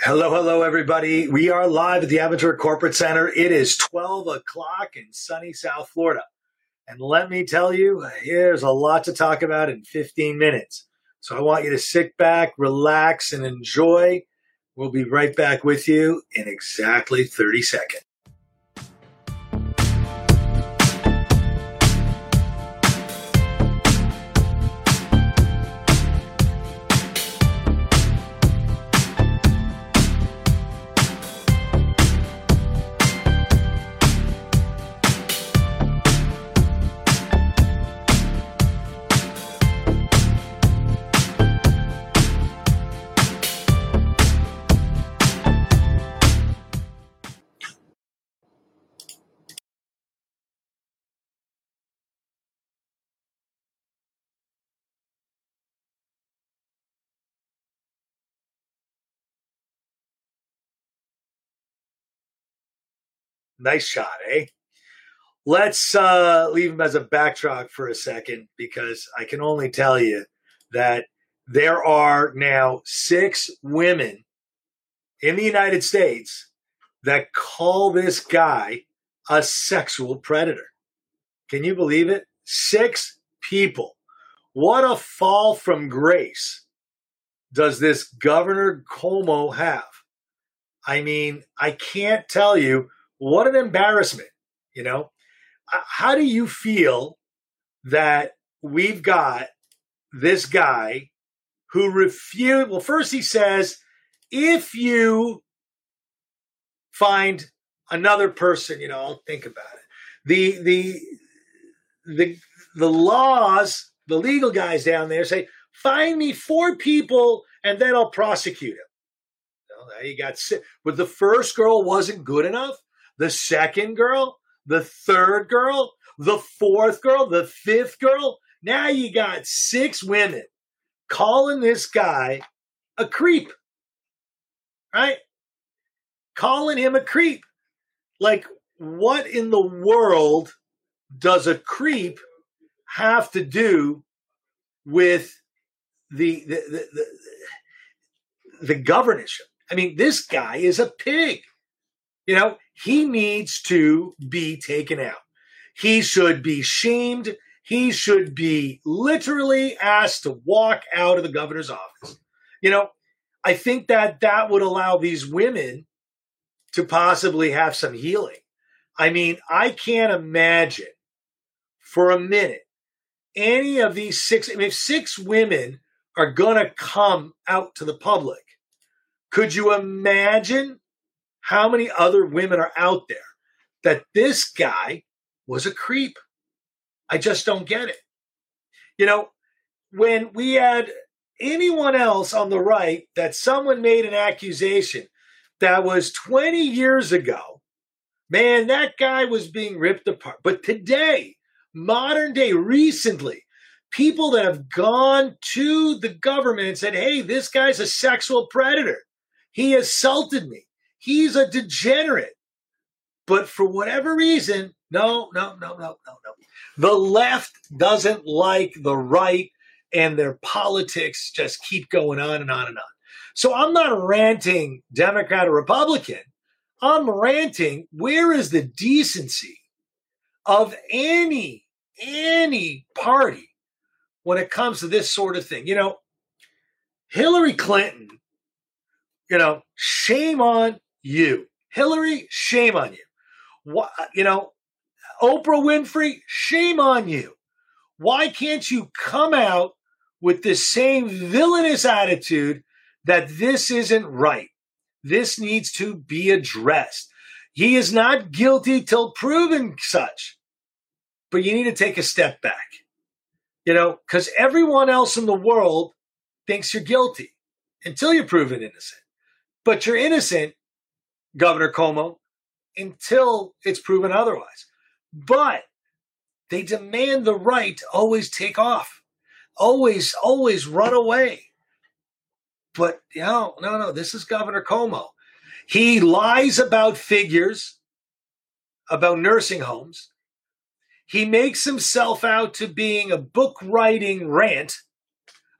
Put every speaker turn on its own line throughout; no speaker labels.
Hello, hello, everybody. We are live at the Aventura Corporate Center. It is 12 o'clock in sunny South Florida. And let me tell you, there's a lot to talk about in 15 minutes. So I want you to sit back, relax, and enjoy. We'll be right back with you in exactly 30 seconds. Nice shot, eh? Let's uh, leave him as a backdrop for a second because I can only tell you that there are now six women in the United States that call this guy a sexual predator. Can you believe it? Six people. What a fall from grace does this Governor Cuomo have? I mean, I can't tell you what an embarrassment. You know, uh, how do you feel that we've got this guy who refused? Well, first he says, if you find another person, you know, I'll think about it. The the the the laws, the legal guys down there say, find me four people and then I'll prosecute him. Well, now you got six. But the first girl wasn't good enough the second girl, the third girl, the fourth girl, the fifth girl. Now you got six women calling this guy a creep, right? Calling him a creep. Like, what in the world does a creep have to do with the the the, the, the governorship? I mean, this guy is a pig. You know, he needs to be taken out. He should be shamed. He should be literally asked to walk out of the governor's office. You know, I think that that would allow these women to possibly have some healing. I mean, I can't imagine for a minute any of these six, I mean, if six women are going to come out to the public, could you imagine how many other women are out there that this guy was a creep? I just don't get it. You know, when we had anyone else on the right that someone made an accusation that was 20 years ago, man, that guy was being ripped apart. But today, modern day, recently, people that have gone to the government and said, hey, this guy's a sexual predator. He assaulted me. He's a degenerate. But for whatever reason, no, no, no, no, no, no. The left doesn't like the right, and their politics just keep going on and on and on. So I'm not ranting Democrat or Republican. I'm ranting where is the decency of any any party when it comes to this sort of thing. You know, Hillary Clinton, you know, shame on you. Hillary, shame on you. What, you know, Oprah Winfrey, shame on you. Why can't you come out with the same villainous attitude that this isn't right? This needs to be addressed. He is not guilty till proven such. But you need to take a step back, you know, because everyone else in the world thinks you're guilty until you're proven innocent. But you're innocent Governor Cuomo until it's proven otherwise. But they demand the right to always take off, always, always run away. But you know, no, no, this is Governor Cuomo. He lies about figures, about nursing homes. He makes himself out to being a book writing rant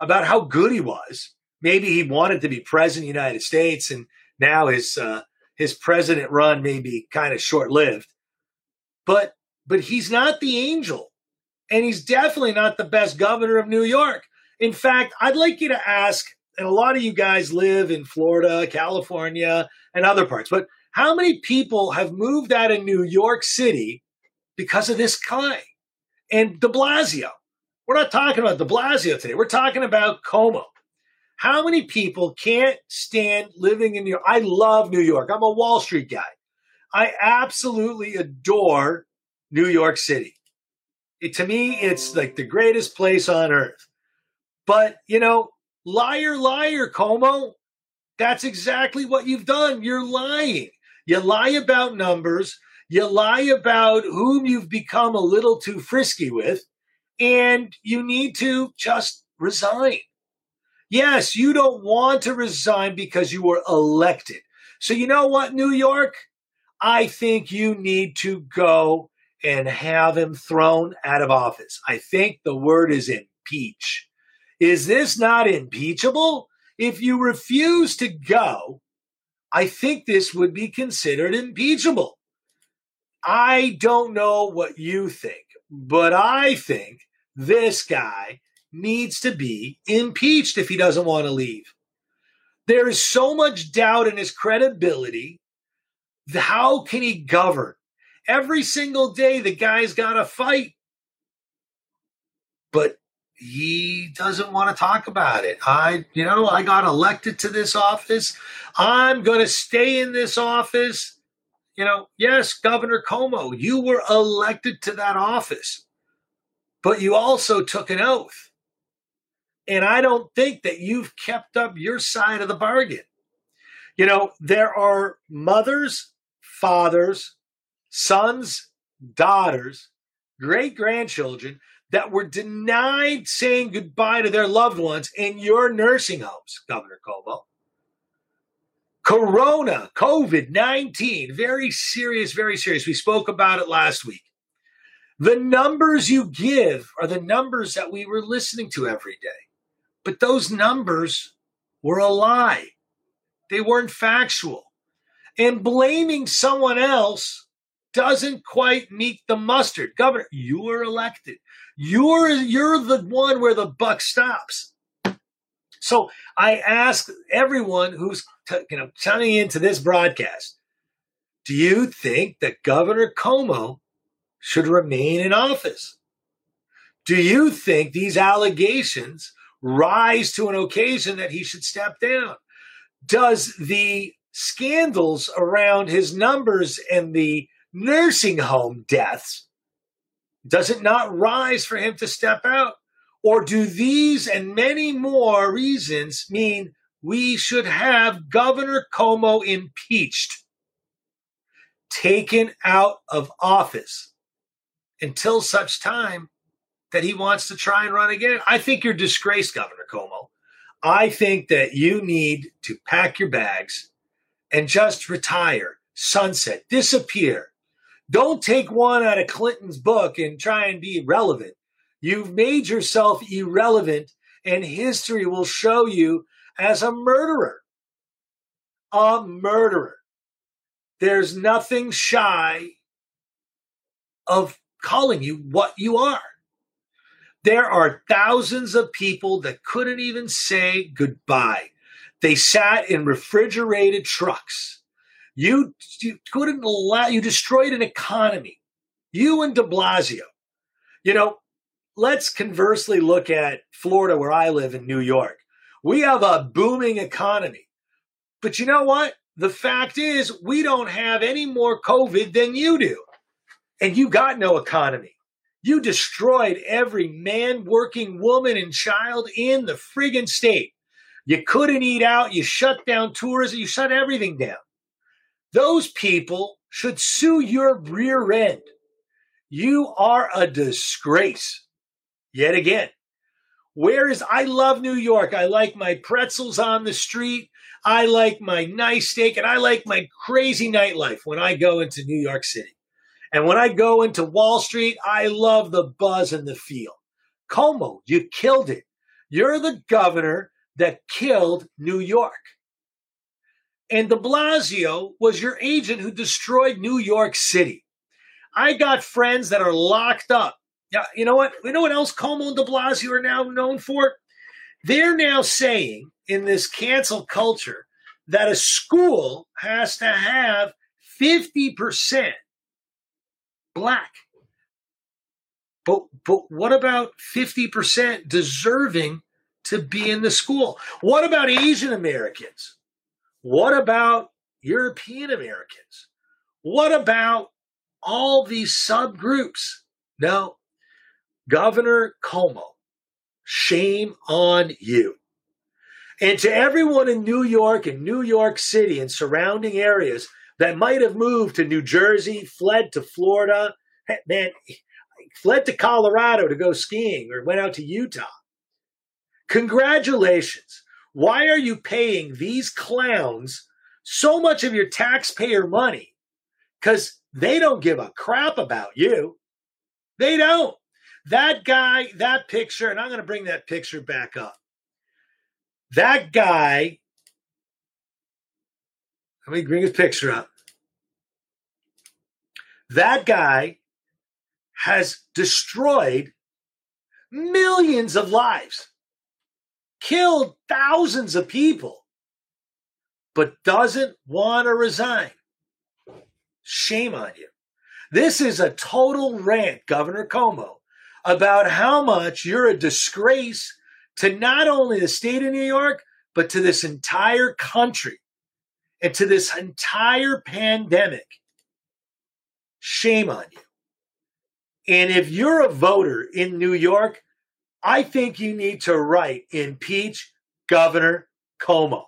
about how good he was. Maybe he wanted to be president of the United States and now his uh, his president run may be kind of short lived, but but he's not the angel, and he's definitely not the best governor of New York. In fact, I'd like you to ask, and a lot of you guys live in Florida, California, and other parts, but how many people have moved out of New York City because of this guy and De Blasio? We're not talking about De Blasio today. We're talking about Cuomo. How many people can't stand living in New York? I love New York. I'm a Wall Street guy. I absolutely adore New York City. It, to me, it's like the greatest place on earth. But, you know, liar, liar, Cuomo, that's exactly what you've done. You're lying. You lie about numbers. You lie about whom you've become a little too frisky with. And you need to just resign. Yes, you don't want to resign because you were elected. So, you know what, New York? I think you need to go and have him thrown out of office. I think the word is impeach. Is this not impeachable? If you refuse to go, I think this would be considered impeachable. I don't know what you think, but I think this guy needs to be impeached if he doesn't want to leave. There is so much doubt in his credibility. How can he govern? Every single day, the guy's got to fight. But he doesn't want to talk about it. I, you know, I got elected to this office. I'm going to stay in this office. You know, yes, Governor Cuomo, you were elected to that office, but you also took an oath. And I don't think that you've kept up your side of the bargain. You know, there are mothers, fathers, sons, daughters, great grandchildren that were denied saying goodbye to their loved ones in your nursing homes, Governor Cuomo. Corona, COVID 19, very serious, very serious. We spoke about it last week. The numbers you give are the numbers that we were listening to every day. But those numbers were a lie, they weren't factual. And blaming someone else doesn't quite meet the mustard. Governor, you were elected. You're you're the one where the buck stops. So I ask everyone who's t- you know tuning into this broadcast, do you think that Governor Cuomo should remain in office? Do you think these allegations rise to an occasion that he should step down? Does the scandals around his numbers and the nursing home deaths does it not rise for him to step out? Or do these and many more reasons mean we should have Governor Cuomo impeached, taken out of office until such time that he wants to try and run again? I think you're disgraced, Governor Cuomo. I think that you need to pack your bags and just retire, sunset, disappear, don't take one out of Clinton's book and try and be relevant. You've made yourself irrelevant, and history will show you as a murderer. A murderer. There's nothing shy of calling you what you are. There are thousands of people that couldn't even say goodbye. They sat in refrigerated trucks you, you couldn't allow, you destroyed an economy. You and de Blasio. You know, let's conversely look at Florida, where I live in New York. We have a booming economy. But you know what? The fact is, we don't have any more COVID than you do. And you got no economy. You destroyed every man, working woman, and child in the friggin' state. You couldn't eat out. You shut down tourism. You shut everything down. Those people should sue your rear end. You are a disgrace. Yet again, where is I love New York. I like my pretzels on the street. I like my nice steak and I like my crazy nightlife when I go into New York City. And when I go into Wall Street, I love the buzz and the feel. Cuomo, you killed it. You're the governor that killed New York. And de Blasio was your agent who destroyed New York City. I got friends that are locked up. Yeah, you know what? You know what else Cuomo and de Blasio are now known for? They're now saying in this cancel culture that a school has to have 50% black. But, but what about 50% deserving to be in the school? What about Asian Americans? What about European Americans? What about all these subgroups? No. Governor Cuomo, shame on you. And to everyone in New York and New York City and surrounding areas that might have moved to New Jersey, fled to Florida, man, fled to Colorado to go skiing or went out to Utah. Congratulations. Why are you paying these clowns so much of your taxpayer money? Because they don't give a crap about you. They don't. That guy, that picture, and I'm going to bring that picture back up. That guy, let me bring his picture up. That guy has destroyed millions of lives, killed thousands of people, but doesn't want to resign. Shame on you. This is a total rant, Governor Cuomo, about how much you're a disgrace to not only the state of New York, but to this entire country and to this entire pandemic. Shame on you. And if you're a voter in New York, I think you need to write impeach Governor Cuomo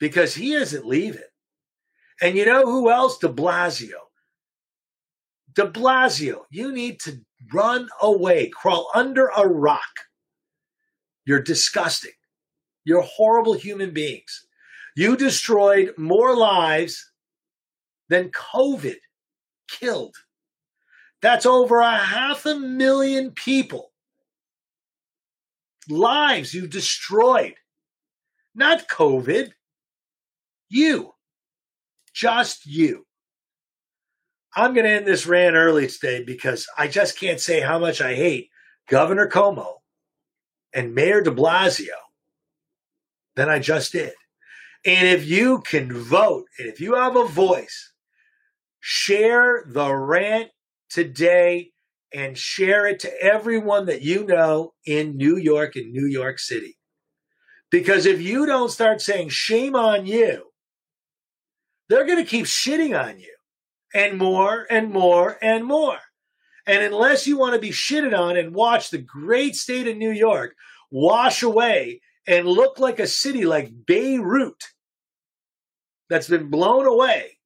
because he isn't leaving. And you know who else? De Blasio. De Blasio, you need to run away, crawl under a rock. You're disgusting. You're horrible human beings. You destroyed more lives than COVID killed. That's over a half a million people. Lives you destroyed. Not COVID. You. Just you. I'm going to end this rant early today because I just can't say how much I hate Governor Cuomo and Mayor de Blasio than I just did. And if you can vote, and if you have a voice, share the rant today and share it to everyone that you know in New York and New York City. Because if you don't start saying shame on you, they're going to keep shitting on you and more and more and more. And unless you want to be shitted on and watch the great state of New York wash away and look like a city like Beirut that's been blown away,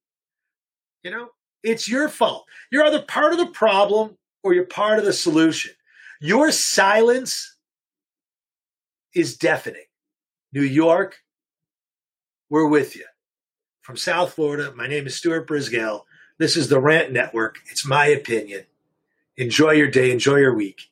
you know, it's your fault. You're either part of the problem or you're part of the solution. Your silence is deafening. New York, we're with you. From South Florida, my name is Stuart Brisgel. This is the Rant Network. It's my opinion. Enjoy your day. Enjoy your week.